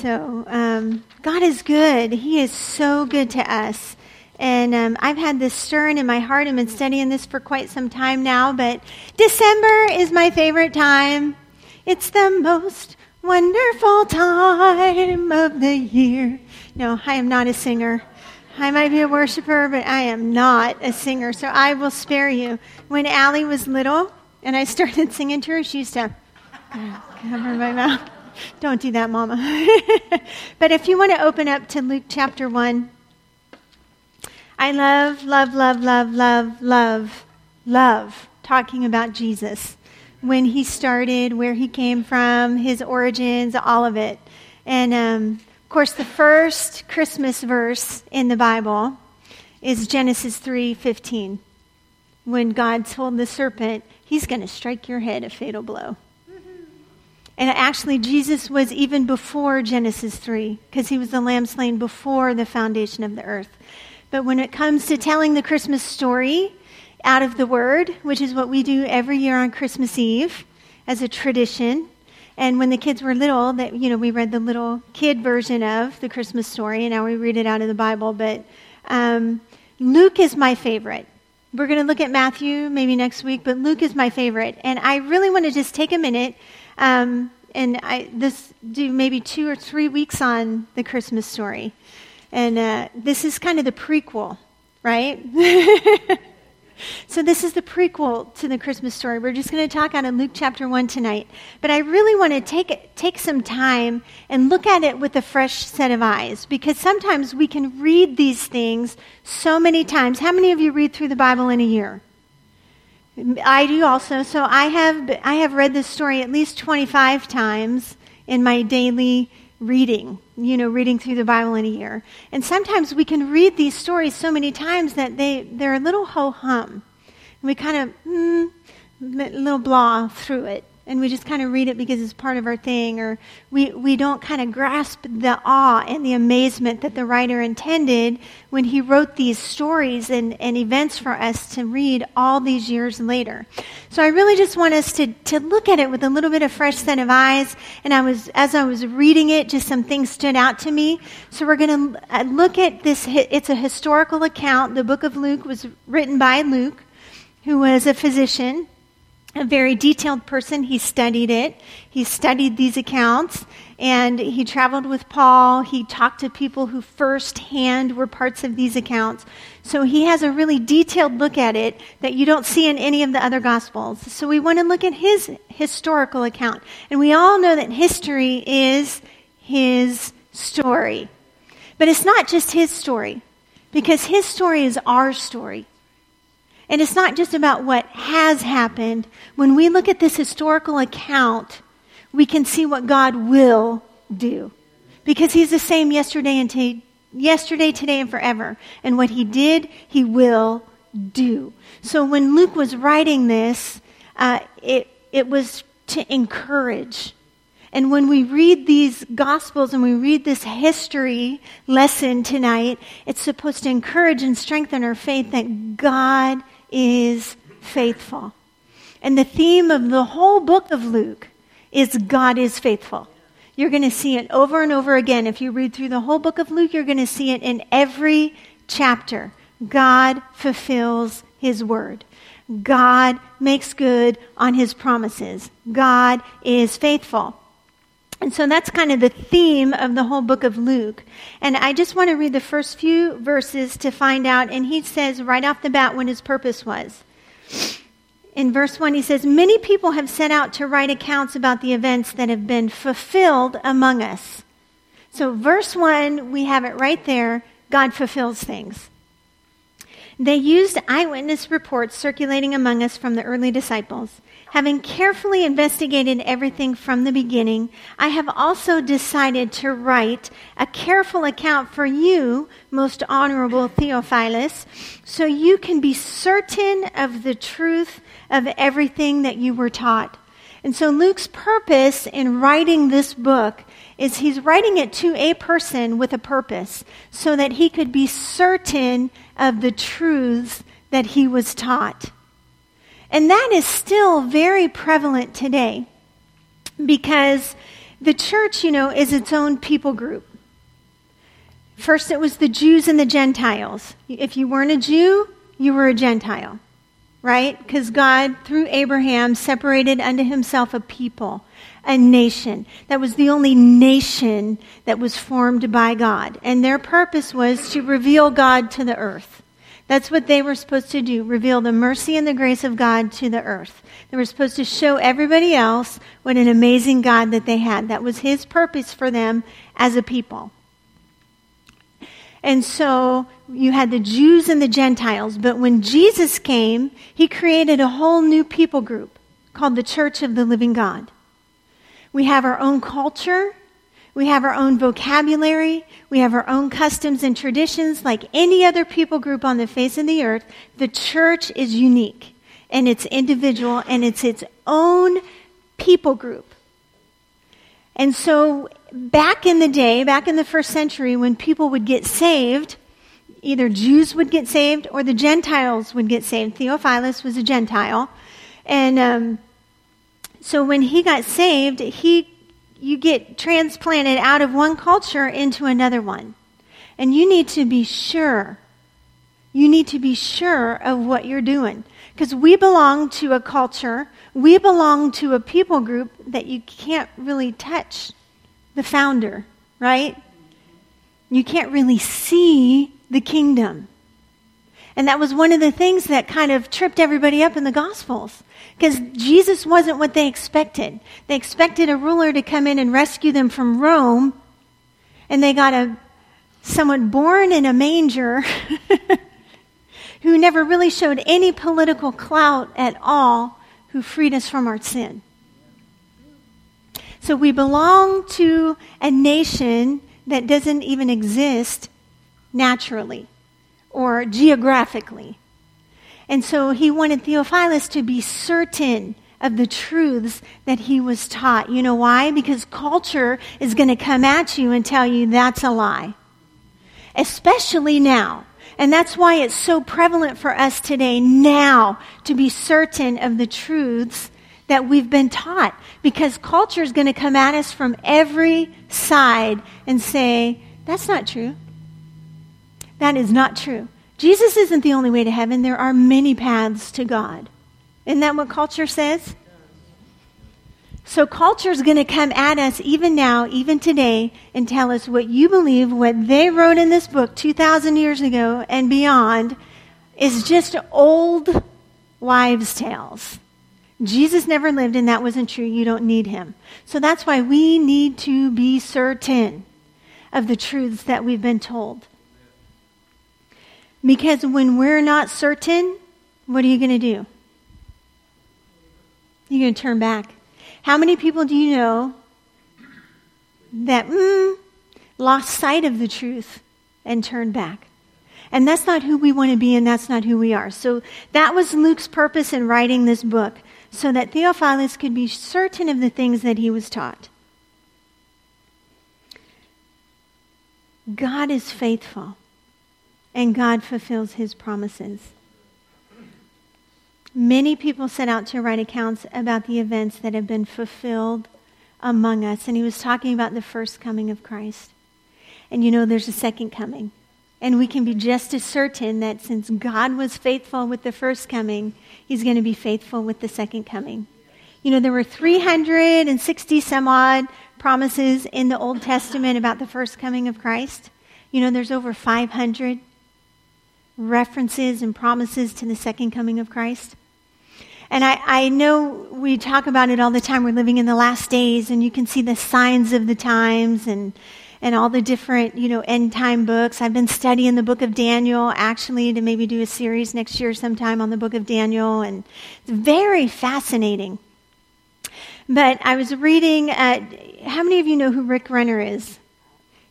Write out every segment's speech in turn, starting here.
So, um, God is good. He is so good to us. And um, I've had this stirring in my heart. I've been studying this for quite some time now, but December is my favorite time. It's the most wonderful time of the year. No, I am not a singer. I might be a worshiper, but I am not a singer, so I will spare you. When Allie was little and I started singing to her, she used to cover my mouth. Don't do that, Mama. but if you want to open up to Luke chapter 1, I love, love, love, love, love, love, love talking about Jesus. When he started, where he came from, his origins, all of it. And um, of course, the first Christmas verse in the Bible is Genesis 3:15. When God told the serpent, he's going to strike your head a fatal blow. And actually, Jesus was even before Genesis 3, because he was the lamb slain before the foundation of the earth. But when it comes to telling the Christmas story out of the Word, which is what we do every year on Christmas Eve as a tradition, and when the kids were little, that you know, we read the little kid version of the Christmas story, and now we read it out of the Bible. But um, Luke is my favorite. We're going to look at Matthew maybe next week, but Luke is my favorite, and I really want to just take a minute. Um, and I this do maybe two or three weeks on the Christmas story. And uh, this is kind of the prequel, right? so, this is the prequel to the Christmas story. We're just going to talk out of Luke chapter 1 tonight. But I really want to take, take some time and look at it with a fresh set of eyes because sometimes we can read these things so many times. How many of you read through the Bible in a year? I do also. So, I have, I have read this story at least 25 times in my daily reading, you know, reading through the Bible in a year. And sometimes we can read these stories so many times that they, they're a little ho hum. And We kind of, mm, a little blah through it and we just kind of read it because it's part of our thing, or we, we don't kind of grasp the awe and the amazement that the writer intended when he wrote these stories and, and events for us to read all these years later. So I really just want us to, to look at it with a little bit of fresh set of eyes. And I was, as I was reading it, just some things stood out to me. So we're going to uh, look at this. It's a historical account. The book of Luke was written by Luke, who was a physician a very detailed person. He studied it. He studied these accounts and he traveled with Paul. He talked to people who firsthand were parts of these accounts. So he has a really detailed look at it that you don't see in any of the other gospels. So we want to look at his historical account. And we all know that history is his story. But it's not just his story because his story is our story. And it's not just about what has happened. When we look at this historical account, we can see what God will do. Because He's the same yesterday and t- yesterday, today, and forever. And what He did, He will do. So when Luke was writing this, uh, it, it was to encourage. And when we read these Gospels and we read this history lesson tonight, it's supposed to encourage and strengthen our faith that God is faithful. And the theme of the whole book of Luke is God is faithful. You're going to see it over and over again. If you read through the whole book of Luke, you're going to see it in every chapter. God fulfills his word. God makes good on his promises. God is faithful. And so that's kind of the theme of the whole book of Luke. And I just want to read the first few verses to find out. And he says right off the bat what his purpose was. In verse 1, he says, Many people have set out to write accounts about the events that have been fulfilled among us. So, verse 1, we have it right there God fulfills things. They used eyewitness reports circulating among us from the early disciples. Having carefully investigated everything from the beginning, I have also decided to write a careful account for you, most honorable Theophilus, so you can be certain of the truth of everything that you were taught. And so Luke's purpose in writing this book is he's writing it to a person with a purpose so that he could be certain of the truths that he was taught. And that is still very prevalent today because The church, you know, is its own people group. First, it was the Jews and the Gentiles. If you weren't a Jew, you were a Gentile, right? Because God, through Abraham, separated unto himself a people, a nation. That was the only nation that was formed by God. And their purpose was to reveal God to the earth. That's what they were supposed to do reveal the mercy and the grace of God to the earth. They were supposed to show everybody else what an amazing God that they had. That was His purpose for them as a people. And so you had the Jews and the Gentiles. But when Jesus came, He created a whole new people group called the Church of the Living God. We have our own culture. We have our own vocabulary. We have our own customs and traditions. Like any other people group on the face of the earth, the church is unique and it's individual and it's its own people group. And so back in the day, back in the first century, when people would get saved, either Jews would get saved or the Gentiles would get saved. Theophilus was a Gentile. And um, so when he got saved, he you get transplanted out of one culture into another one. And you need to be sure. You need to be sure of what you're doing. Because we belong to a culture, we belong to a people group that you can't really touch the founder, right? You can't really see the kingdom. And that was one of the things that kind of tripped everybody up in the Gospels. Because Jesus wasn't what they expected. They expected a ruler to come in and rescue them from Rome, and they got a someone born in a manger who never really showed any political clout at all, who freed us from our sin. So we belong to a nation that doesn't even exist naturally or geographically. And so he wanted Theophilus to be certain of the truths that he was taught. You know why? Because culture is going to come at you and tell you that's a lie. Especially now. And that's why it's so prevalent for us today now to be certain of the truths that we've been taught. Because culture is going to come at us from every side and say, that's not true. That is not true. Jesus isn't the only way to heaven. There are many paths to God. Isn't that what culture says? So culture is going to come at us even now, even today, and tell us what you believe, what they wrote in this book 2,000 years ago and beyond, is just old wives' tales. Jesus never lived, and that wasn't true. You don't need him. So that's why we need to be certain of the truths that we've been told. Because when we're not certain, what are you going to do? You're going to turn back. How many people do you know that mm, lost sight of the truth and turned back? And that's not who we want to be, and that's not who we are. So that was Luke's purpose in writing this book, so that Theophilus could be certain of the things that he was taught. God is faithful and God fulfills his promises. Many people set out to write accounts about the events that have been fulfilled among us. And he was talking about the first coming of Christ. And you know, there's a second coming. And we can be just as certain that since God was faithful with the first coming, he's going to be faithful with the second coming. You know, there were 360 some odd promises in the Old Testament about the first coming of Christ. You know, there's over 500 references and promises to the second coming of Christ. And I, I know we talk about it all the time. We're living in the last days, and you can see the signs of the times and, and all the different, you know, end time books. I've been studying the book of Daniel, actually, to maybe do a series next year sometime on the book of Daniel, and it's very fascinating. But I was reading, uh, how many of you know who Rick Renner is?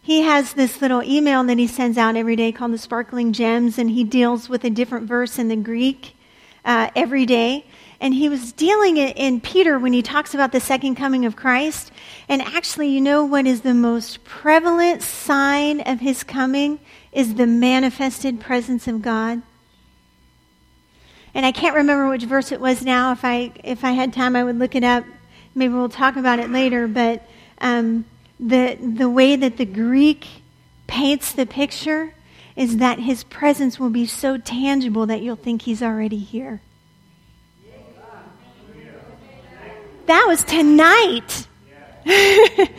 He has this little email that he sends out every day called the Sparkling Gems, and he deals with a different verse in the Greek uh, every day. And he was dealing it in Peter when he talks about the second coming of Christ. And actually, you know what is the most prevalent sign of his coming is the manifested presence of God. And I can't remember which verse it was now. If I if I had time, I would look it up. Maybe we'll talk about it later. But um, the, the way that the Greek paints the picture is that his presence will be so tangible that you'll think he's already here. That was tonight.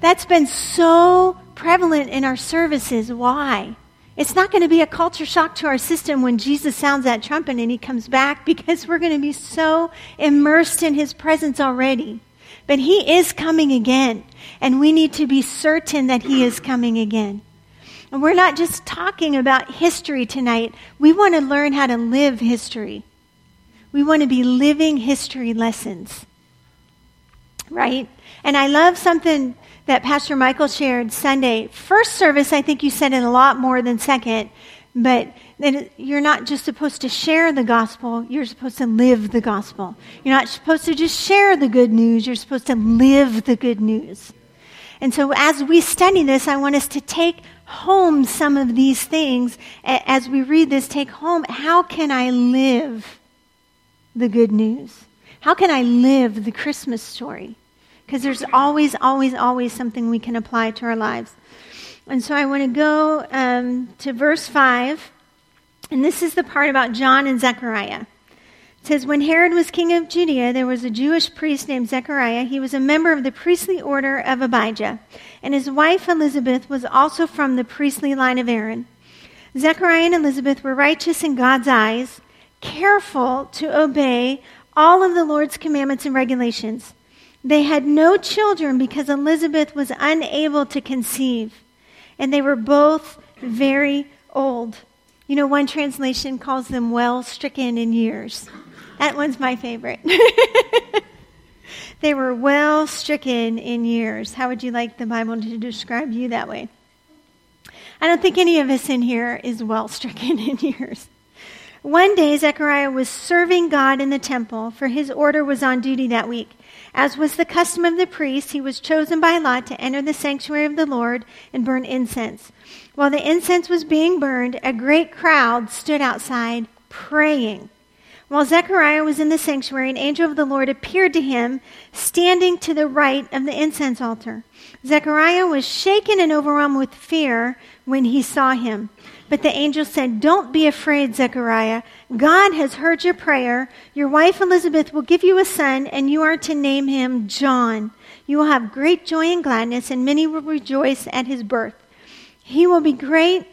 That's been so prevalent in our services. Why? It's not going to be a culture shock to our system when Jesus sounds that trumpet and he comes back because we're going to be so immersed in his presence already. But he is coming again, and we need to be certain that he is coming again. And we're not just talking about history tonight, we want to learn how to live history. We want to be living history lessons. Right? And I love something that Pastor Michael shared Sunday. First service, I think you said it a lot more than second, but you're not just supposed to share the gospel, you're supposed to live the gospel. You're not supposed to just share the good news, you're supposed to live the good news. And so, as we study this, I want us to take home some of these things. As we read this, take home how can I live the good news? How can I live the Christmas story? because there's always, always, always something we can apply to our lives. And so I want to go um, to verse 5, and this is the part about John and Zechariah. It says, When Herod was king of Judea, there was a Jewish priest named Zechariah. He was a member of the priestly order of Abijah, and his wife Elizabeth was also from the priestly line of Aaron. Zechariah and Elizabeth were righteous in God's eyes, careful to obey all of the Lord's commandments and regulations. They had no children because Elizabeth was unable to conceive, and they were both very old. You know, one translation calls them well stricken in years. That one's my favorite. they were well stricken in years. How would you like the Bible to describe you that way? I don't think any of us in here is well stricken in years. One day, Zechariah was serving God in the temple, for his order was on duty that week. As was the custom of the priests, he was chosen by lot to enter the sanctuary of the Lord and burn incense. While the incense was being burned, a great crowd stood outside praying. While Zechariah was in the sanctuary, an angel of the Lord appeared to him, standing to the right of the incense altar. Zechariah was shaken and overwhelmed with fear when he saw him. But the angel said, Don't be afraid, Zechariah. God has heard your prayer. Your wife Elizabeth will give you a son, and you are to name him John. You will have great joy and gladness, and many will rejoice at his birth. He will be great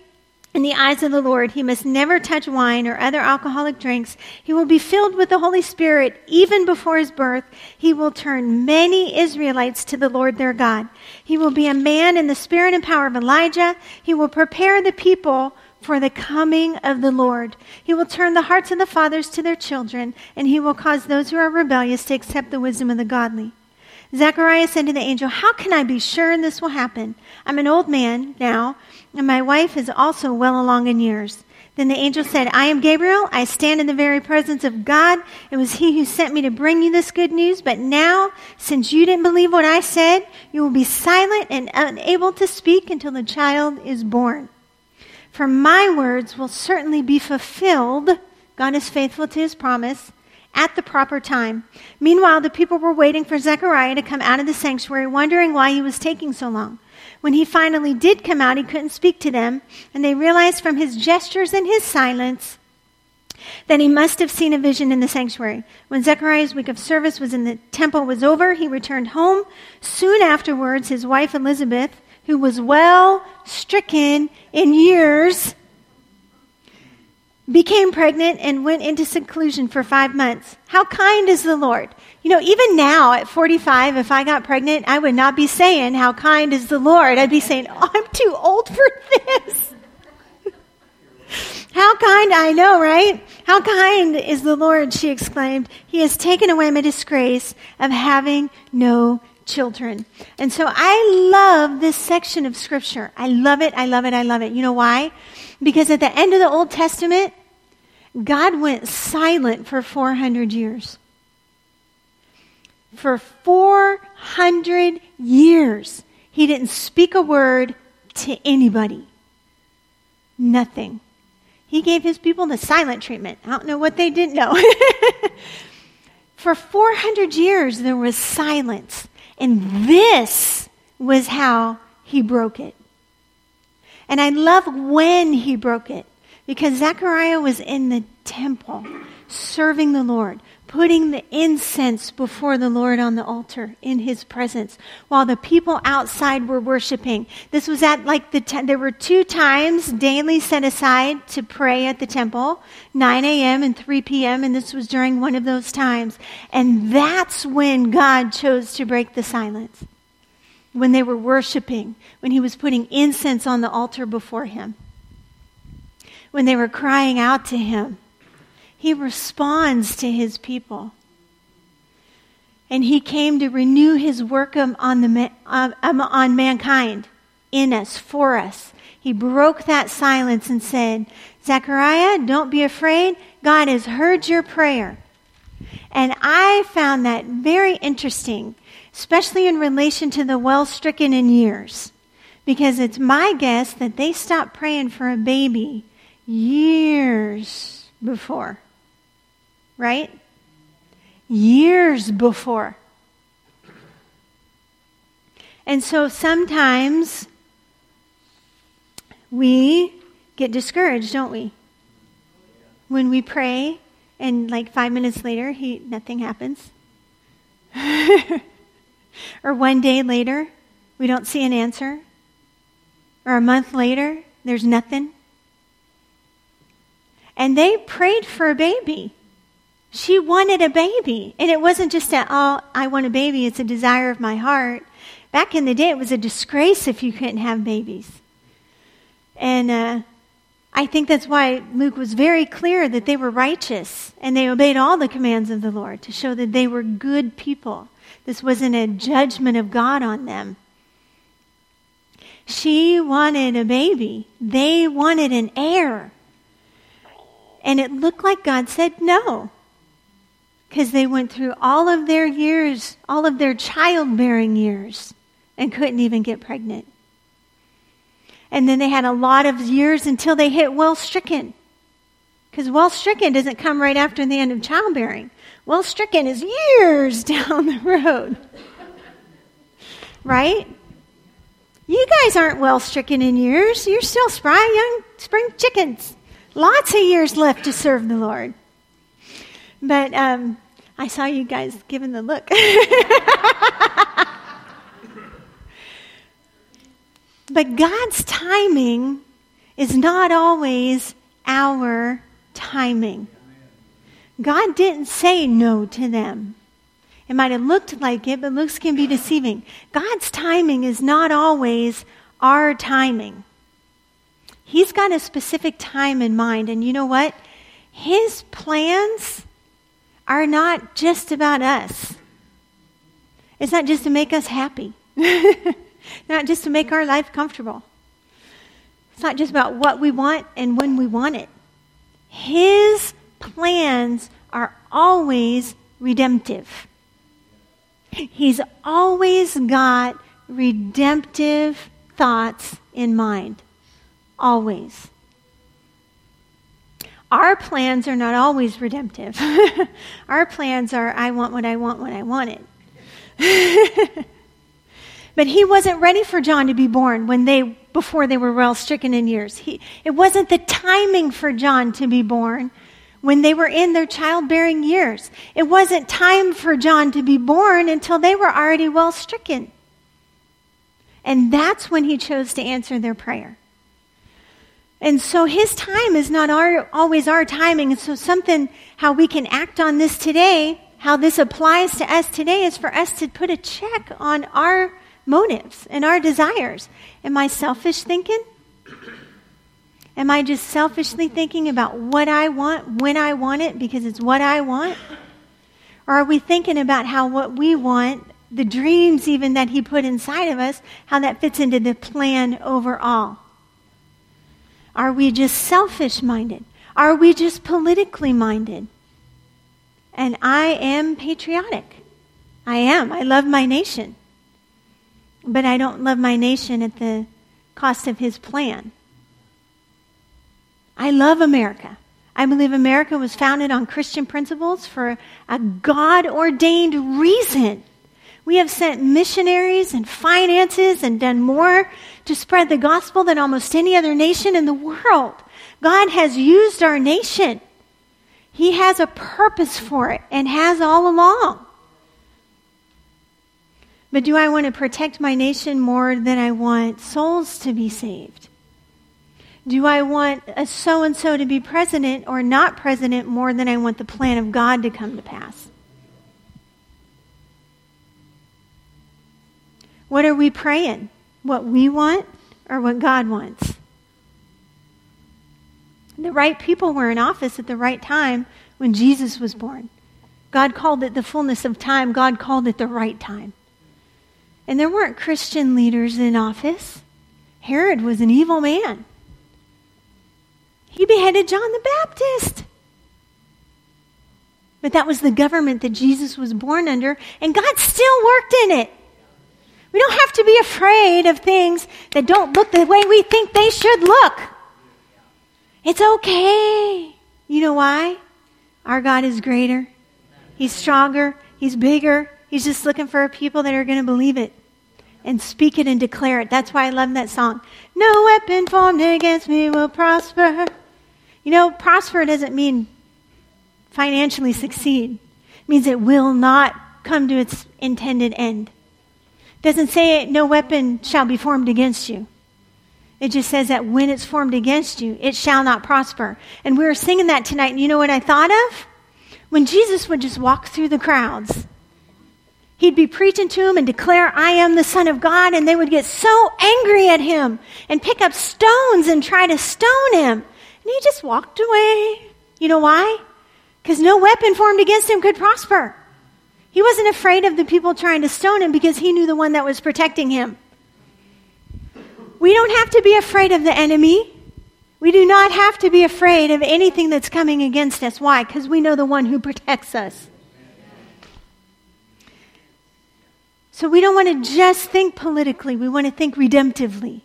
in the eyes of the Lord. He must never touch wine or other alcoholic drinks. He will be filled with the Holy Spirit even before his birth. He will turn many Israelites to the Lord their God. He will be a man in the spirit and power of Elijah. He will prepare the people for the coming of the Lord. He will turn the hearts of the fathers to their children, and he will cause those who are rebellious to accept the wisdom of the godly. Zechariah said to the angel, How can I be sure this will happen? I'm an old man now, and my wife is also well along in years. Then the angel said, I am Gabriel. I stand in the very presence of God. It was he who sent me to bring you this good news. But now, since you didn't believe what I said, you will be silent and unable to speak until the child is born. For my words will certainly be fulfilled. God is faithful to his promise at the proper time. Meanwhile, the people were waiting for Zechariah to come out of the sanctuary, wondering why he was taking so long. When he finally did come out, he couldn't speak to them, and they realized from his gestures and his silence that he must have seen a vision in the sanctuary. When Zechariah's week of service was in the temple was over, he returned home. Soon afterwards, his wife Elizabeth who was well stricken in years, became pregnant and went into seclusion for five months. How kind is the Lord? You know, even now at 45, if I got pregnant, I would not be saying, How kind is the Lord? I'd be saying, oh, I'm too old for this. How kind, I know, right? How kind is the Lord, she exclaimed. He has taken away my disgrace of having no children. And so I love this section of scripture. I love it. I love it. I love it. You know why? Because at the end of the Old Testament, God went silent for 400 years. For 400 years, he didn't speak a word to anybody. Nothing. He gave his people the silent treatment. I don't know what they didn't know. For 400 years, there was silence. And this was how he broke it. And I love when he broke it because Zechariah was in the temple serving the Lord, putting the incense before the Lord on the altar in his presence while the people outside were worshiping. This was at like the, te- there were two times daily set aside to pray at the temple, 9 a.m. and 3 p.m. And this was during one of those times. And that's when God chose to break the silence. When they were worshiping, when he was putting incense on the altar before him, when they were crying out to him he responds to his people. And he came to renew his work on, the, uh, um, on mankind, in us, for us. He broke that silence and said, Zechariah, don't be afraid. God has heard your prayer. And I found that very interesting, especially in relation to the well stricken in years. Because it's my guess that they stopped praying for a baby years before right? Years before. And so sometimes we get discouraged, don't we? When we pray and like 5 minutes later he nothing happens. or one day later we don't see an answer. Or a month later there's nothing. And they prayed for a baby. She wanted a baby. And it wasn't just that, oh, I want a baby, it's a desire of my heart. Back in the day, it was a disgrace if you couldn't have babies. And uh, I think that's why Luke was very clear that they were righteous and they obeyed all the commands of the Lord to show that they were good people. This wasn't a judgment of God on them. She wanted a baby, they wanted an heir. And it looked like God said no because they went through all of their years, all of their childbearing years, and couldn't even get pregnant. And then they had a lot of years until they hit well stricken. Because well stricken doesn't come right after the end of childbearing. Well stricken is years down the road. right? You guys aren't well stricken in years. You're still spry young spring chickens. Lots of years left to serve the Lord. But um, I saw you guys giving the look. but God's timing is not always our timing. God didn't say no to them. It might have looked like it, but looks can be deceiving. God's timing is not always our timing. He's got a specific time in mind, and you know what? His plans are not just about us. It's not just to make us happy, not just to make our life comfortable. It's not just about what we want and when we want it. His plans are always redemptive. He's always got redemptive thoughts in mind. Always. Our plans are not always redemptive. Our plans are, I want what I want when I want it. but he wasn't ready for John to be born when they, before they were well stricken in years. He, it wasn't the timing for John to be born when they were in their childbearing years. It wasn't time for John to be born until they were already well stricken. And that's when he chose to answer their prayer. And so his time is not our, always our timing. And so something, how we can act on this today, how this applies to us today is for us to put a check on our motives and our desires. Am I selfish thinking? Am I just selfishly thinking about what I want, when I want it, because it's what I want? Or are we thinking about how what we want, the dreams even that he put inside of us, how that fits into the plan overall? Are we just selfish minded? Are we just politically minded? And I am patriotic. I am. I love my nation. But I don't love my nation at the cost of his plan. I love America. I believe America was founded on Christian principles for a God ordained reason. We have sent missionaries and finances and done more to spread the gospel than almost any other nation in the world. God has used our nation. He has a purpose for it and has all along. But do I want to protect my nation more than I want souls to be saved? Do I want a so and so to be president or not president more than I want the plan of God to come to pass? What are we praying? What we want or what God wants? The right people were in office at the right time when Jesus was born. God called it the fullness of time, God called it the right time. And there weren't Christian leaders in office. Herod was an evil man. He beheaded John the Baptist. But that was the government that Jesus was born under, and God still worked in it. We don't have to be afraid of things that don't look the way we think they should look. It's okay. You know why? Our God is greater. He's stronger. He's bigger. He's just looking for people that are going to believe it and speak it and declare it. That's why I love that song. No weapon formed against me will prosper. You know, prosper doesn't mean financially succeed. It means it will not come to its intended end. It doesn't say no weapon shall be formed against you. It just says that when it's formed against you, it shall not prosper. And we were singing that tonight, and you know what I thought of? When Jesus would just walk through the crowds He'd be preaching to them and declare, I am the Son of God, and they would get so angry at him and pick up stones and try to stone him. And he just walked away. You know why? Because no weapon formed against him could prosper. He wasn't afraid of the people trying to stone him because he knew the one that was protecting him. We don't have to be afraid of the enemy. We do not have to be afraid of anything that's coming against us. Why? Because we know the one who protects us. So we don't want to just think politically, we want to think redemptively.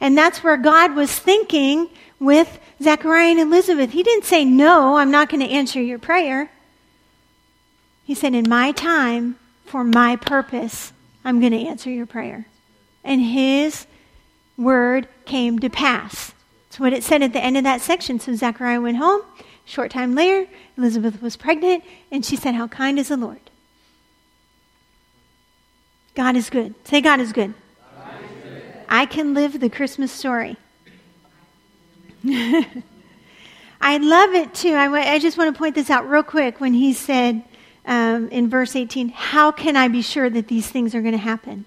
And that's where God was thinking with Zechariah and Elizabeth. He didn't say, No, I'm not going to answer your prayer. He said, In my time, for my purpose, I'm going to answer your prayer. And his word came to pass. That's what it said at the end of that section. So Zechariah went home. Short time later, Elizabeth was pregnant, and she said, How kind is the Lord? God is good. Say, God is good. I can live the Christmas story. I love it too. I, w- I just want to point this out real quick when he said um, in verse 18, How can I be sure that these things are going to happen?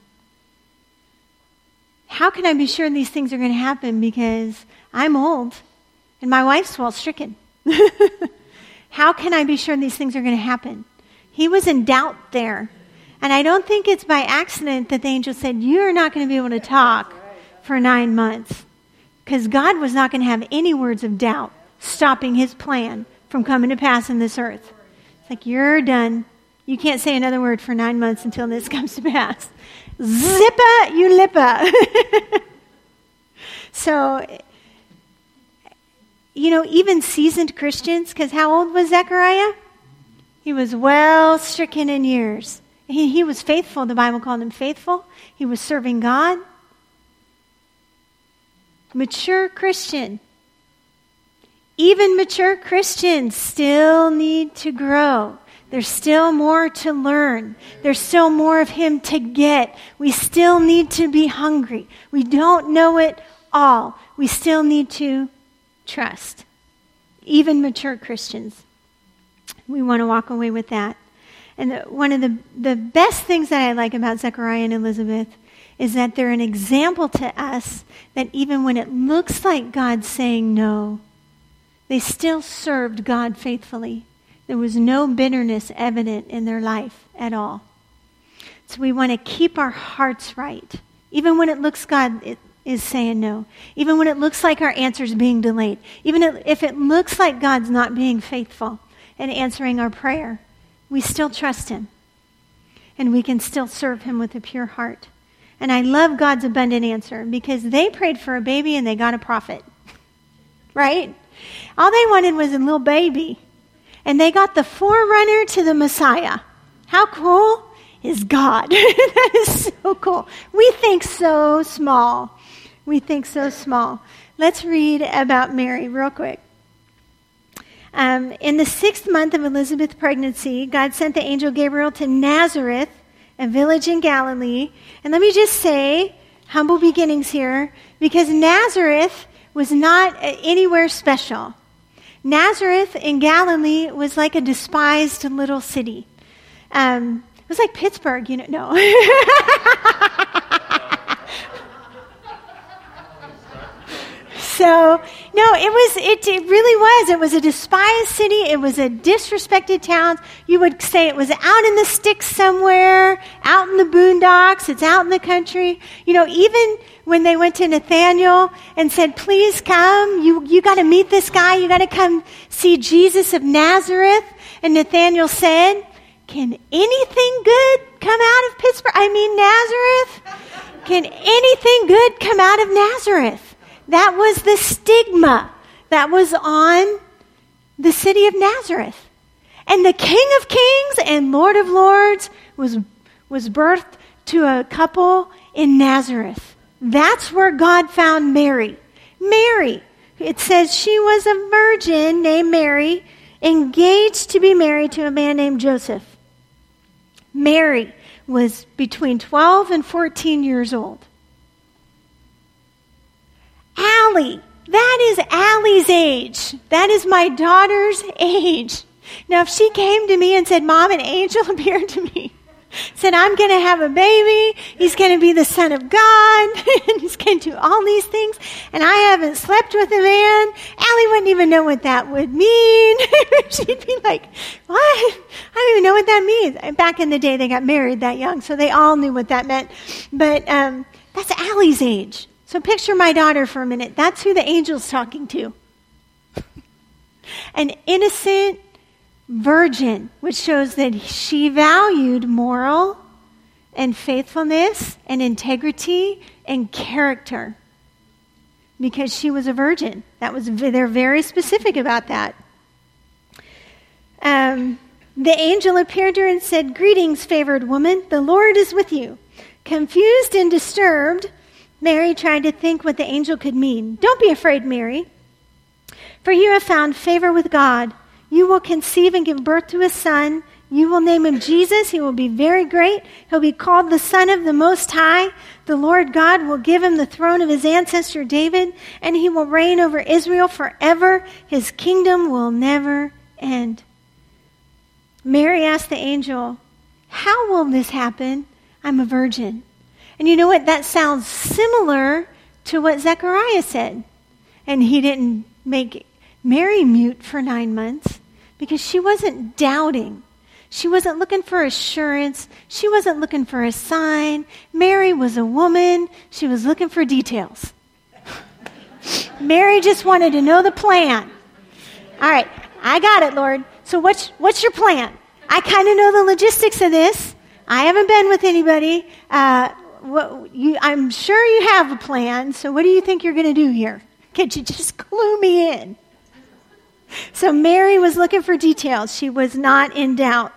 How can I be sure these things are going to happen? Because I'm old and my wife's well stricken. How can I be sure these things are going to happen? He was in doubt there. And I don't think it's by accident that the angel said, You're not going to be able to talk for nine months. Because God was not going to have any words of doubt stopping his plan from coming to pass in this earth. Like, You're done. You can't say another word for nine months until this comes to pass. Zippa, you lippa. so, you know, even seasoned Christians, because how old was Zechariah? He was well stricken in years. He, he was faithful. The Bible called him faithful. He was serving God. Mature Christian. Even mature Christians still need to grow. There's still more to learn. There's still more of Him to get. We still need to be hungry. We don't know it all. We still need to trust. Even mature Christians. We want to walk away with that. And the, one of the, the best things that I like about Zechariah and Elizabeth is that they're an example to us that even when it looks like God's saying no, they still served God faithfully. There was no bitterness evident in their life at all. So we want to keep our hearts right. Even when it looks God is saying no. Even when it looks like our answer is being delayed. Even if it looks like God's not being faithful and answering our prayer we still trust Him. And we can still serve Him with a pure heart. And I love God's abundant answer because they prayed for a baby and they got a prophet. right? All they wanted was a little baby. And they got the forerunner to the Messiah. How cool! is God. that is so cool. We think so small. We think so small. Let's read about Mary real quick. Um, in the sixth month of Elizabeth's pregnancy, God sent the angel Gabriel to Nazareth, a village in Galilee. And let me just say, humble beginnings here, because Nazareth was not anywhere special. Nazareth in Galilee was like a despised little city. Um, it was like Pittsburgh, you know. No. so no, it was. It, it really was. It was a despised city. It was a disrespected town. You would say it was out in the sticks somewhere, out in the boondocks. It's out in the country. You know, even when they went to Nathaniel and said, "Please come. You you got to meet this guy. You got to come see Jesus of Nazareth." And Nathaniel said, "Can anything good come out of Pittsburgh? I mean Nazareth? Can anything good come out of Nazareth?" That was the stigma that was on the city of Nazareth. And the King of Kings and Lord of Lords was, was birthed to a couple in Nazareth. That's where God found Mary. Mary. It says she was a virgin named Mary, engaged to be married to a man named Joseph. Mary was between 12 and 14 years old. Allie. That is Allie's age. That is my daughter's age. Now, if she came to me and said, Mom, an angel appeared to me, said, I'm going to have a baby, he's going to be the Son of God, and he's going to do all these things, and I haven't slept with a man, Allie wouldn't even know what that would mean. She'd be like, What? I don't even know what that means. Back in the day, they got married that young, so they all knew what that meant. But um, that's Allie's age. So picture my daughter for a minute. That's who the angel's talking to. An innocent virgin, which shows that she valued moral and faithfulness and integrity and character because she was a virgin. That was they're very specific about that. Um, the angel appeared to her and said, "Greetings, favored woman. The Lord is with you." Confused and disturbed, Mary tried to think what the angel could mean. Don't be afraid, Mary, for you have found favor with God. You will conceive and give birth to a son. You will name him Jesus. He will be very great. He'll be called the Son of the Most High. The Lord God will give him the throne of his ancestor David, and he will reign over Israel forever. His kingdom will never end. Mary asked the angel, How will this happen? I'm a virgin. And you know what? That sounds similar to what Zechariah said. And he didn't make Mary mute for nine months because she wasn't doubting. She wasn't looking for assurance. She wasn't looking for a sign. Mary was a woman. She was looking for details. Mary just wanted to know the plan. All right, I got it, Lord. So what's, what's your plan? I kind of know the logistics of this. I haven't been with anybody. Uh, what, you, I'm sure you have a plan, so what do you think you're going to do here? Could you just clue me in? So Mary was looking for details. She was not in doubt.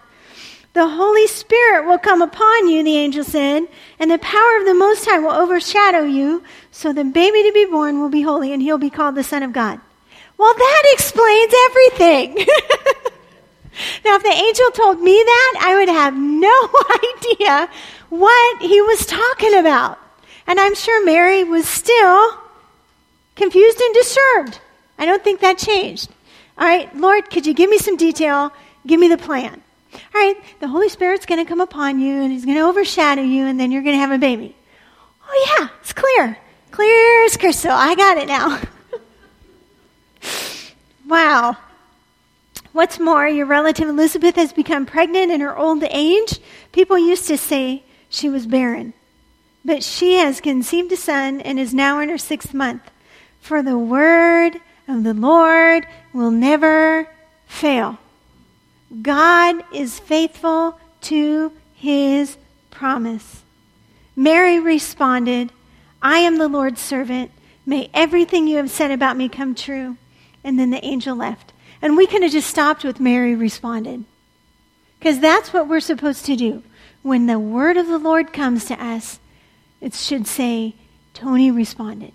The Holy Spirit will come upon you, the angel said, and the power of the Most High will overshadow you, so the baby to be born will be holy, and he'll be called the Son of God. Well, that explains everything. now, if the angel told me that, I would have no idea what he was talking about. And I'm sure Mary was still confused and disturbed. I don't think that changed. All right, Lord, could you give me some detail? Give me the plan. All right, the Holy Spirit's going to come upon you and he's going to overshadow you and then you're going to have a baby. Oh, yeah, it's clear. Clear as crystal. I got it now. wow. What's more, your relative Elizabeth has become pregnant in her old age. People used to say, she was barren. But she has conceived a son and is now in her sixth month. For the word of the Lord will never fail. God is faithful to his promise. Mary responded, I am the Lord's servant. May everything you have said about me come true. And then the angel left. And we could have just stopped with Mary responded. Because that's what we're supposed to do. When the word of the Lord comes to us, it should say, Tony responded.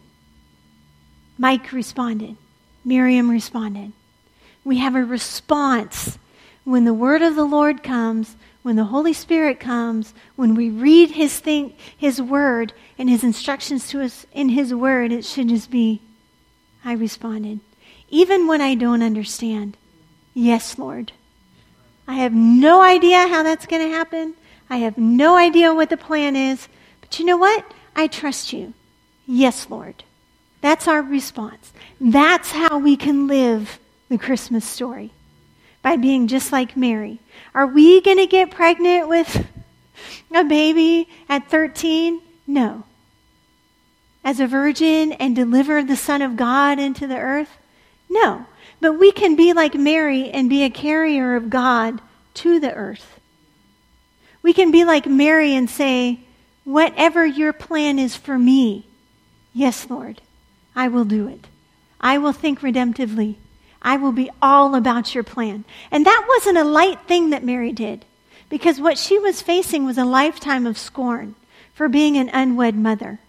Mike responded. Miriam responded. We have a response when the word of the Lord comes, when the Holy Spirit comes, when we read his thing, his word and his instructions to us in his word, it should just be, I responded. Even when I don't understand. Yes, Lord. I have no idea how that's going to happen. I have no idea what the plan is. But you know what? I trust you. Yes, Lord. That's our response. That's how we can live the Christmas story by being just like Mary. Are we going to get pregnant with a baby at 13? No. As a virgin and deliver the Son of God into the earth? No. But we can be like Mary and be a carrier of God to the earth. We can be like Mary and say, Whatever your plan is for me, yes, Lord, I will do it. I will think redemptively. I will be all about your plan. And that wasn't a light thing that Mary did, because what she was facing was a lifetime of scorn for being an unwed mother.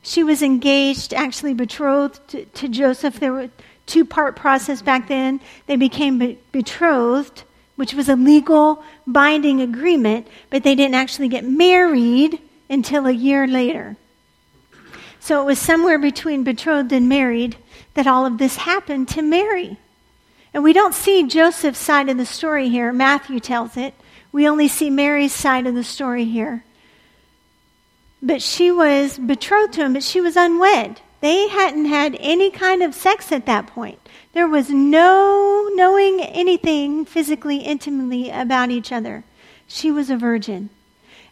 She was engaged, actually betrothed to, to Joseph. There were two part process back then. They became be- betrothed, which was a legal binding agreement, but they didn't actually get married until a year later. So it was somewhere between betrothed and married that all of this happened to Mary. And we don't see Joseph's side of the story here. Matthew tells it. We only see Mary's side of the story here. But she was betrothed to him, but she was unwed. They hadn't had any kind of sex at that point. There was no knowing anything physically, intimately about each other. She was a virgin.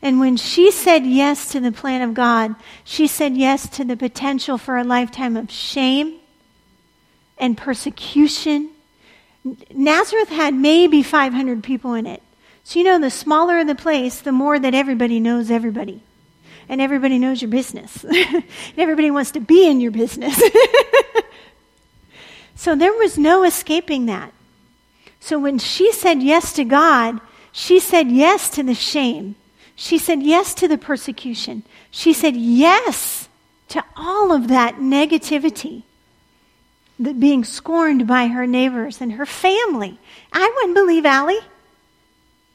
And when she said yes to the plan of God, she said yes to the potential for a lifetime of shame and persecution. Nazareth had maybe 500 people in it. So, you know, the smaller the place, the more that everybody knows everybody and everybody knows your business. and everybody wants to be in your business. so there was no escaping that. So when she said yes to God, she said yes to the shame. She said yes to the persecution. She said yes to all of that negativity, the being scorned by her neighbors and her family. I wouldn't believe Allie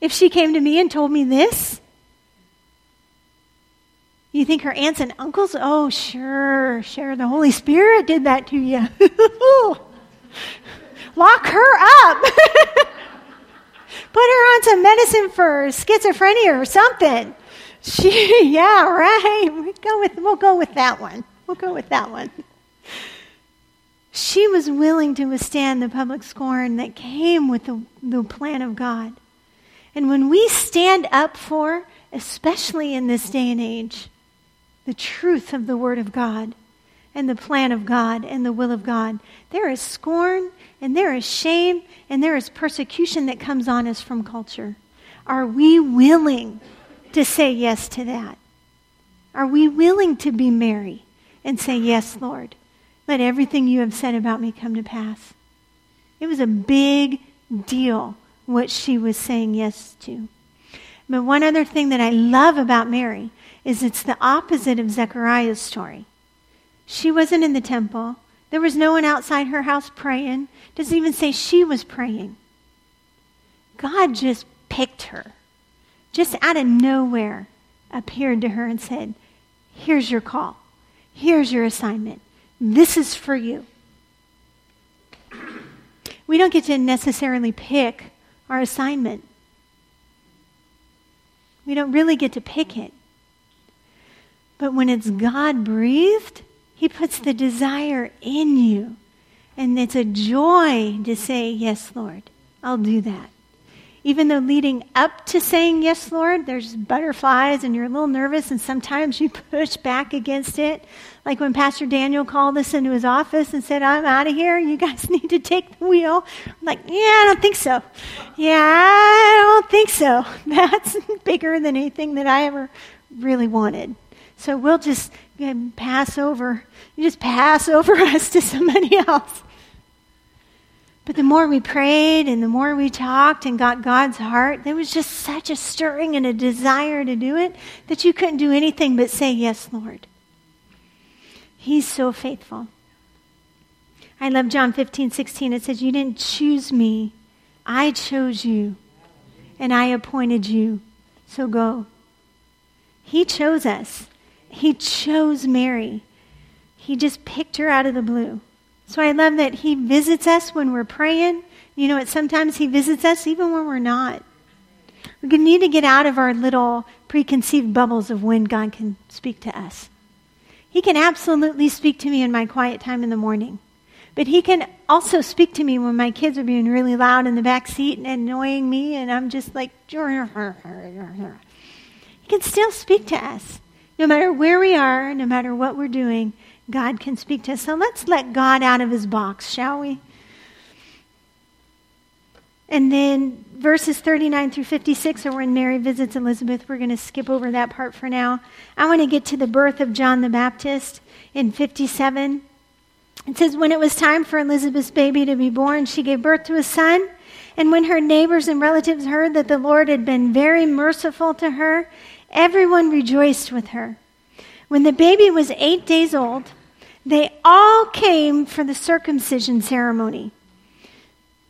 if she came to me and told me this. You think her aunts and uncles? Oh, sure, sure. The Holy Spirit did that to you. Lock her up. Put her on some medicine for schizophrenia or something. She, yeah, right. We go with, we'll go with that one. We'll go with that one. She was willing to withstand the public scorn that came with the, the plan of God. And when we stand up for, especially in this day and age, the truth of the Word of God and the plan of God and the will of God. There is scorn and there is shame and there is persecution that comes on us from culture. Are we willing to say yes to that? Are we willing to be Mary and say, Yes, Lord, let everything you have said about me come to pass? It was a big deal what she was saying yes to. But one other thing that I love about Mary is it's the opposite of Zechariah's story. She wasn't in the temple. There was no one outside her house praying. Doesn't even say she was praying. God just picked her. Just out of nowhere appeared to her and said, Here's your call. Here's your assignment. This is for you. We don't get to necessarily pick our assignment. We don't really get to pick it. But when it's God breathed, He puts the desire in you. And it's a joy to say, Yes, Lord, I'll do that. Even though leading up to saying, Yes, Lord, there's butterflies and you're a little nervous and sometimes you push back against it. Like when Pastor Daniel called us into his office and said, I'm out of here. You guys need to take the wheel. I'm like, Yeah, I don't think so. Yeah, I don't think so. That's bigger than anything that I ever really wanted. So we'll just pass over. You just pass over us to somebody else. But the more we prayed and the more we talked and got God's heart, there was just such a stirring and a desire to do it that you couldn't do anything but say, Yes, Lord. He's so faithful. I love John 15, 16. It says, You didn't choose me, I chose you, and I appointed you. So go. He chose us. He chose Mary. He just picked her out of the blue. So I love that He visits us when we're praying. You know, sometimes He visits us even when we're not. We need to get out of our little preconceived bubbles of when God can speak to us. He can absolutely speak to me in my quiet time in the morning. But he can also speak to me when my kids are being really loud in the back seat and annoying me, and I'm just like, he can still speak to us. No matter where we are, no matter what we're doing, God can speak to us. So let's let God out of his box, shall we? And then verses 39 through 56 are when Mary visits Elizabeth. We're going to skip over that part for now. I want to get to the birth of John the Baptist in 57. It says, When it was time for Elizabeth's baby to be born, she gave birth to a son. And when her neighbors and relatives heard that the Lord had been very merciful to her, everyone rejoiced with her. When the baby was eight days old, they all came for the circumcision ceremony.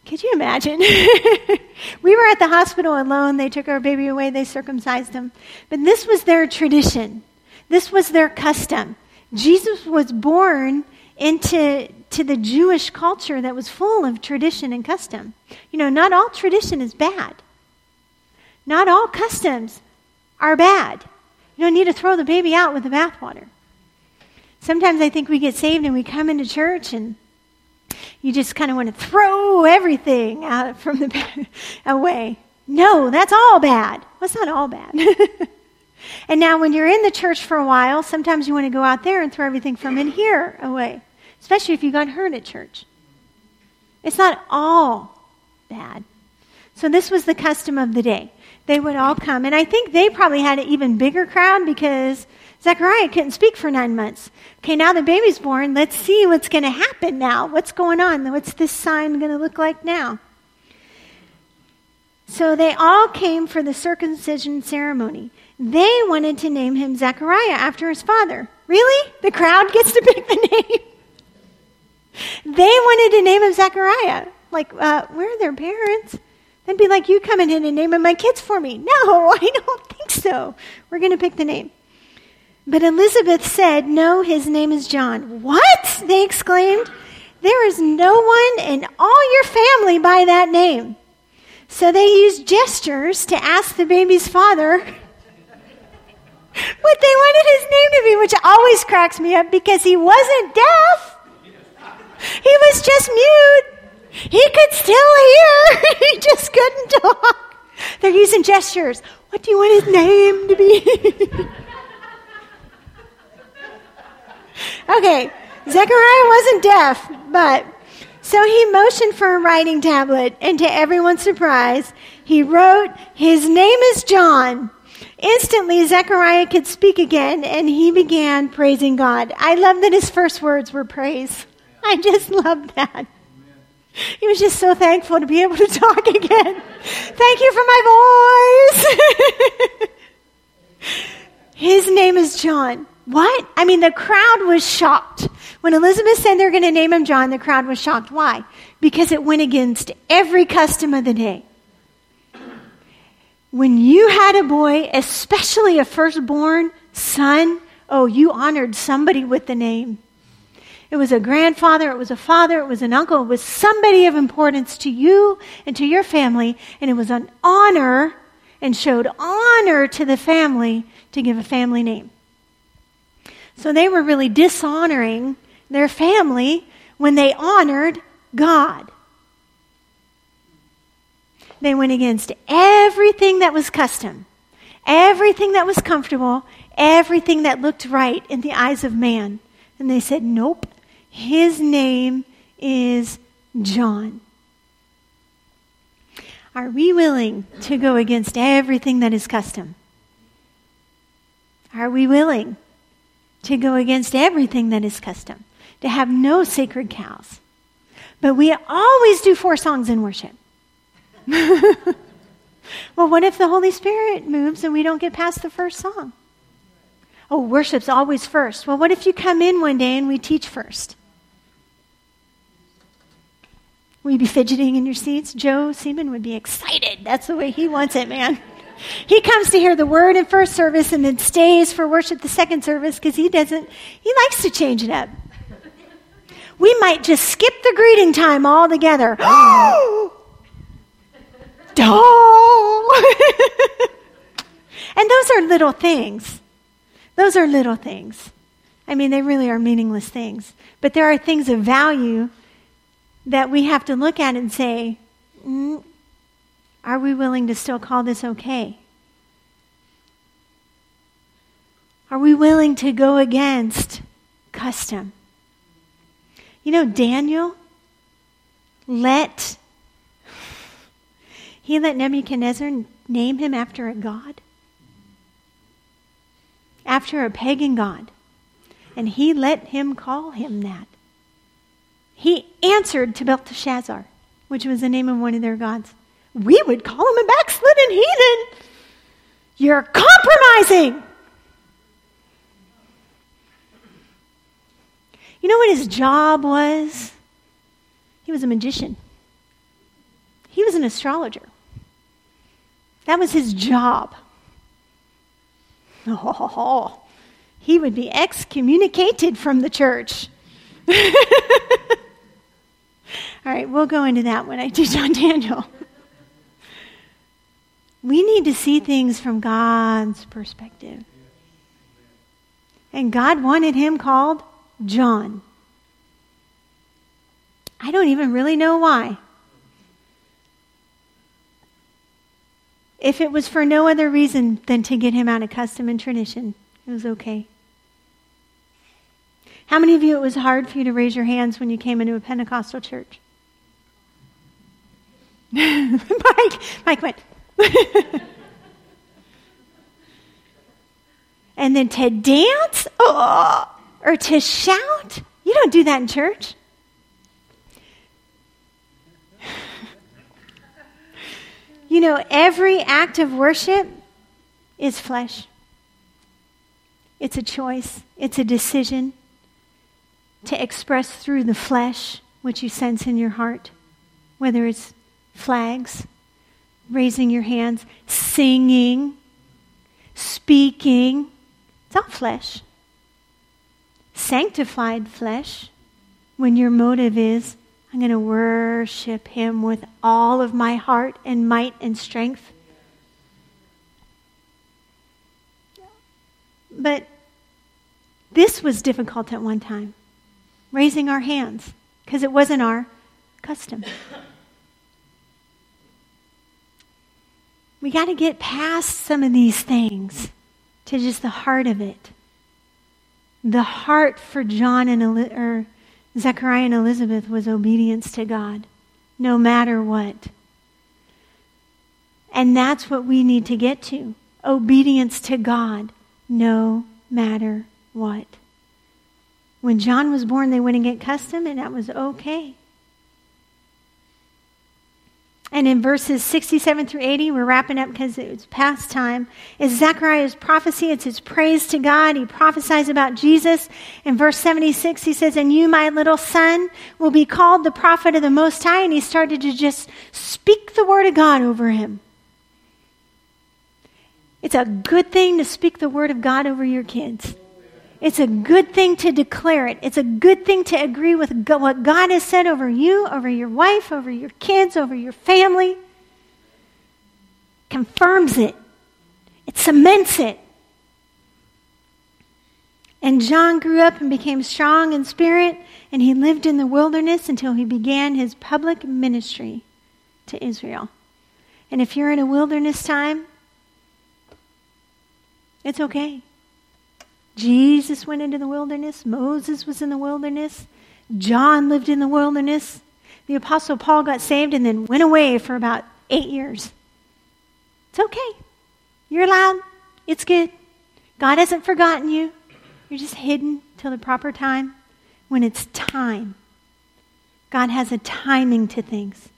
Could you imagine? we were at the hospital alone. They took our baby away, they circumcised him. But this was their tradition, this was their custom. Jesus was born into to the Jewish culture that was full of tradition and custom. You know, not all tradition is bad. Not all customs are bad. You don't need to throw the baby out with the bathwater. Sometimes I think we get saved and we come into church and you just kind of want to throw everything out from the away. No, that's all bad. Well, not all bad. and now, when you're in the church for a while, sometimes you want to go out there and throw everything from in here away especially if you got hurt at church. It's not all bad. So, this was the custom of the day. They would all come. And I think they probably had an even bigger crowd because Zechariah couldn't speak for nine months. Okay, now the baby's born. Let's see what's going to happen now. What's going on? What's this sign going to look like now? So they all came for the circumcision ceremony. They wanted to name him Zechariah after his father. Really? The crowd gets to pick the name? They wanted to name him Zechariah. Like, uh, where are their parents? They'd be like, you coming in and naming my kids for me. No, I don't think so. We're going to pick the name. But Elizabeth said, No, his name is John. What? They exclaimed. There is no one in all your family by that name. So they used gestures to ask the baby's father what they wanted his name to be, which always cracks me up because he wasn't deaf. He was just mute. He could still hear. he just couldn't talk. They're using gestures. What do you want his name to be? okay, Zechariah wasn't deaf, but so he motioned for a writing tablet, and to everyone's surprise, he wrote, His name is John. Instantly, Zechariah could speak again, and he began praising God. I love that his first words were praise. I just love that. He was just so thankful to be able to talk again. Thank you for my voice. His name is John. What? I mean, the crowd was shocked. When Elizabeth said they're going to name him John, the crowd was shocked. Why? Because it went against every custom of the day. When you had a boy, especially a firstborn son, oh, you honored somebody with the name. It was a grandfather, it was a father, it was an uncle, it was somebody of importance to you and to your family, and it was an honor and showed honor to the family to give a family name. So they were really dishonoring their family when they honored God. They went against everything that was custom, everything that was comfortable, everything that looked right in the eyes of man. And they said, Nope, his name is John. Are we willing to go against everything that is custom? Are we willing to go against everything that is custom? To have no sacred cows? But we always do four songs in worship. well, what if the Holy Spirit moves and we don't get past the first song? Oh, worship's always first. Well, what if you come in one day and we teach first? Will you be fidgeting in your seats? Joe Seaman would be excited. That's the way he wants it, man. He comes to hear the word in first service and then stays for worship the second service because he doesn't, he likes to change it up. We might just skip the greeting time altogether. and those are little things. Those are little things. I mean, they really are meaningless things. But there are things of value that we have to look at and say, mm, are we willing to still call this okay? Are we willing to go against custom? You know, Daniel let he let Nebuchadnezzar name him after a god, after a pagan god, and he let him call him that. He answered to Belteshazzar, which was the name of one of their gods. We would call him a backslidden heathen. You're compromising. You know what his job was? He was a magician. He was an astrologer. That was his job. Oh, he would be excommunicated from the church. All right, we'll go into that when I teach on Daniel. We need to see things from God's perspective. And God wanted him called John. I don't even really know why. If it was for no other reason than to get him out of custom and tradition, it was okay. How many of you it was hard for you to raise your hands when you came into a Pentecostal church? Mike, Mike went. and then to dance oh, or to shout, you don't do that in church. you know, every act of worship is flesh. It's a choice, it's a decision to express through the flesh what you sense in your heart, whether it's flags, raising your hands, singing, speaking. It's all flesh. Sanctified flesh, when your motive is, I'm going to worship him with all of my heart and might and strength. But this was difficult at one time, raising our hands, because it wasn't our custom. We got to get past some of these things to just the heart of it. The heart for John and or Zechariah and Elizabeth was obedience to God, no matter what. And that's what we need to get to obedience to God, no matter what. When John was born, they went and get custom, and that was okay. And in verses 67 through 80, we're wrapping up because it's past time, is Zechariah's prophecy. It's his praise to God. He prophesies about Jesus. In verse 76, he says, And you, my little son, will be called the prophet of the Most High. And he started to just speak the word of God over him. It's a good thing to speak the word of God over your kids. It's a good thing to declare it. It's a good thing to agree with what God has said over you, over your wife, over your kids, over your family. Confirms it, it cements it. And John grew up and became strong in spirit, and he lived in the wilderness until he began his public ministry to Israel. And if you're in a wilderness time, it's okay. Jesus went into the wilderness. Moses was in the wilderness. John lived in the wilderness. The Apostle Paul got saved and then went away for about eight years. It's okay. You're allowed. It's good. God hasn't forgotten you. You're just hidden till the proper time. When it's time, God has a timing to things.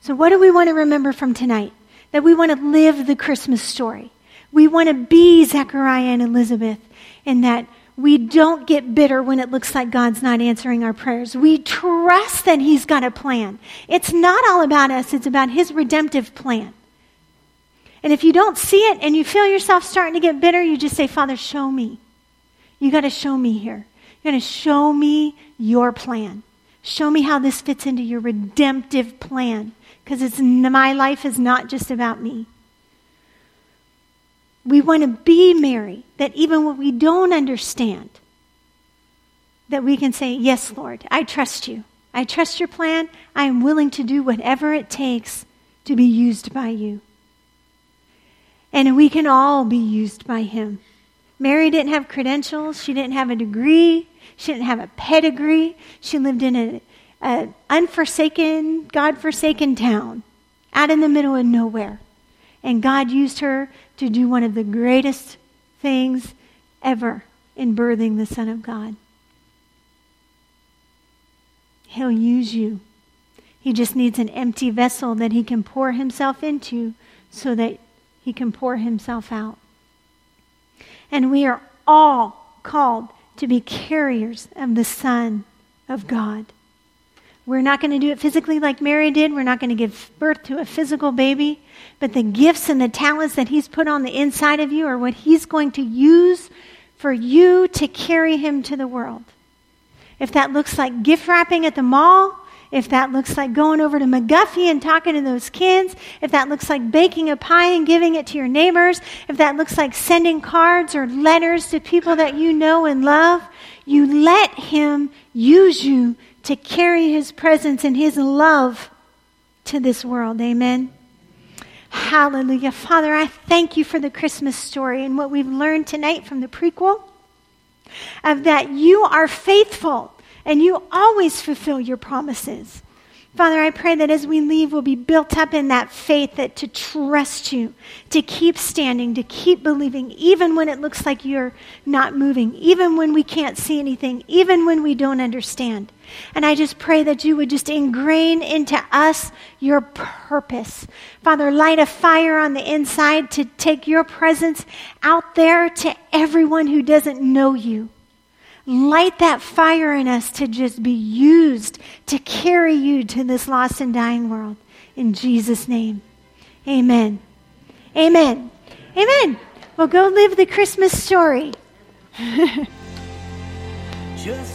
So, what do we want to remember from tonight? That we want to live the Christmas story. We want to be Zechariah and Elizabeth, in that we don't get bitter when it looks like God's not answering our prayers. We trust that He's got a plan. It's not all about us, it's about His redemptive plan. And if you don't see it and you feel yourself starting to get bitter, you just say, Father, show me. You got to show me here. You got to show me your plan. Show me how this fits into your redemptive plan. Because my life is not just about me. We want to be Mary, that even when we don't understand, that we can say, Yes, Lord, I trust you. I trust your plan. I am willing to do whatever it takes to be used by you. And we can all be used by him. Mary didn't have credentials, she didn't have a degree, she didn't have a pedigree. She lived in an unforsaken, God forsaken town out in the middle of nowhere. And God used her to do one of the greatest things ever in birthing the Son of God. He'll use you. He just needs an empty vessel that he can pour himself into so that he can pour himself out. And we are all called to be carriers of the Son of God. We're not going to do it physically like Mary did. We're not going to give birth to a physical baby. But the gifts and the talents that He's put on the inside of you are what He's going to use for you to carry Him to the world. If that looks like gift wrapping at the mall, if that looks like going over to McGuffey and talking to those kids, if that looks like baking a pie and giving it to your neighbors, if that looks like sending cards or letters to people that you know and love, you let Him use you to carry His presence and His love to this world. Amen. Hallelujah. Father, I thank you for the Christmas story and what we've learned tonight from the prequel of that you are faithful and you always fulfill your promises. Father, I pray that as we leave, we'll be built up in that faith that to trust you, to keep standing, to keep believing, even when it looks like you're not moving, even when we can't see anything, even when we don't understand. And I just pray that you would just ingrain into us your purpose. Father, light a fire on the inside to take your presence out there to everyone who doesn't know you. Light that fire in us to just be used to carry you to this lost and dying world. In Jesus' name. Amen. Amen. Amen. Well, go live the Christmas story.